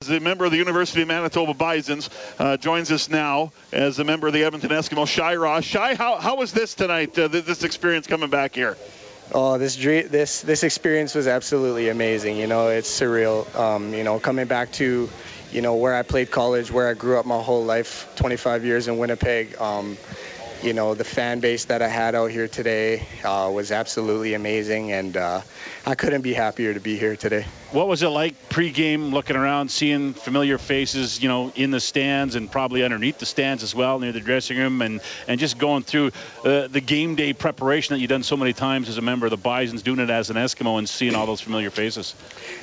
The member of the University of Manitoba Bisons uh, joins us now as a member of the Edmonton Eskimo, Shai Ross. Shai, how, how was this tonight, uh, this experience coming back here? Oh, this this this experience was absolutely amazing. You know, it's surreal. Um, you know, coming back to, you know, where I played college, where I grew up my whole life, 25 years in Winnipeg. Um, you know, the fan base that I had out here today uh, was absolutely amazing, and uh, I couldn't be happier to be here today. What was it like pregame, looking around, seeing familiar faces, you know, in the stands and probably underneath the stands as well, near the dressing room, and and just going through uh, the game day preparation that you've done so many times as a member of the Bisons, doing it as an Eskimo, and seeing all those familiar faces.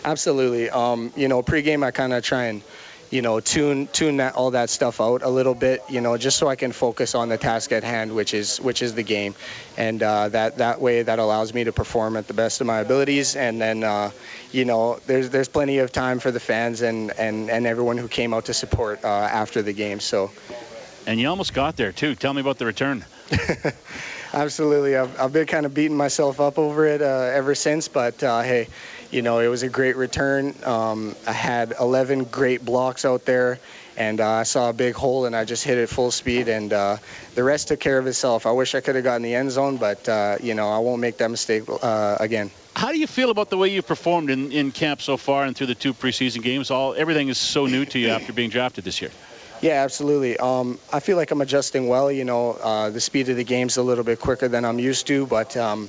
Absolutely. Um, you know, pregame, I kind of try and you know, tune tune that all that stuff out a little bit, you know, just so I can focus on the task at hand, which is which is the game, and uh, that that way that allows me to perform at the best of my abilities. And then, uh, you know, there's there's plenty of time for the fans and and and everyone who came out to support uh, after the game. So. And you almost got there too. Tell me about the return. Absolutely, I've, I've been kind of beating myself up over it uh, ever since, but uh, hey you know, it was a great return. Um, I had 11 great blocks out there, and uh, I saw a big hole, and I just hit it full speed, and uh, the rest took care of itself. I wish I could have gotten the end zone, but uh, you know, I won't make that mistake uh, again. How do you feel about the way you've performed in, in camp so far and through the two preseason games? All everything is so new to you after being drafted this year. Yeah, absolutely. Um, I feel like I'm adjusting well. You know, uh, the speed of the game's a little bit quicker than I'm used to, but um,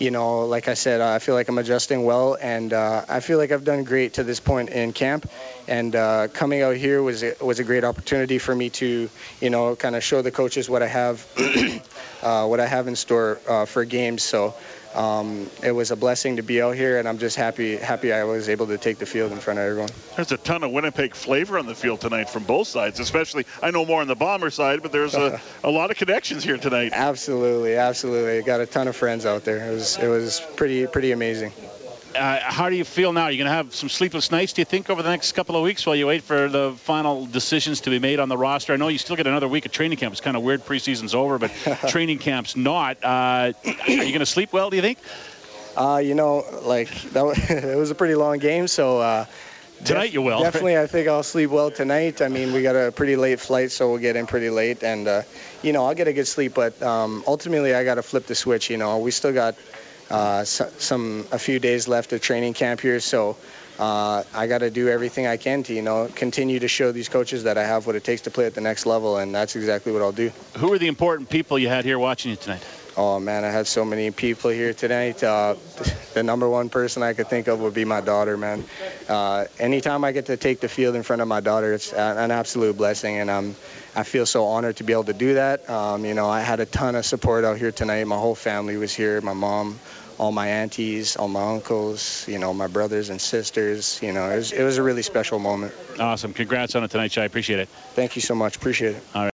you know, like I said, I feel like I'm adjusting well, and uh, I feel like I've done great to this point in camp. And uh, coming out here was a, was a great opportunity for me to, you know, kind of show the coaches what I have, uh, what I have in store uh, for games. So um, it was a blessing to be out here, and I'm just happy happy I was able to take the field in front of everyone. There's a ton of Winnipeg flavor on the field tonight from both sides, especially I know more on the Bomber side, but there's a, a lot of connections here tonight. Absolutely, absolutely. Got a ton of friends out there. It was it was pretty pretty amazing. Uh, how do you feel now? You're you going to have some sleepless nights, do you think, over the next couple of weeks while you wait for the final decisions to be made on the roster? I know you still get another week of training camp. It's kind of weird preseason's over, but training camp's not. Uh, are you going to sleep well, do you think? Uh, you know, like, that was, it was a pretty long game, so. Uh, tonight def- you will. Definitely, I think I'll sleep well tonight. I mean, we got a pretty late flight, so we'll get in pretty late, and uh, you know, I'll get a good sleep. But um, ultimately, I got to flip the switch. You know, we still got uh, some a few days left of training camp here, so uh, I got to do everything I can to you know continue to show these coaches that I have what it takes to play at the next level, and that's exactly what I'll do. Who are the important people you had here watching you tonight? Oh man, I had so many people here tonight. Uh, the number one person I could think of would be my daughter, man. Uh, anytime I get to take the field in front of my daughter, it's an absolute blessing, and I'm I feel so honored to be able to do that. Um, you know, I had a ton of support out here tonight. My whole family was here. My mom, all my aunties, all my uncles, you know, my brothers and sisters. You know, it was, it was a really special moment. Awesome. Congrats on it tonight, Shai. Appreciate it. Thank you so much. Appreciate it. All right.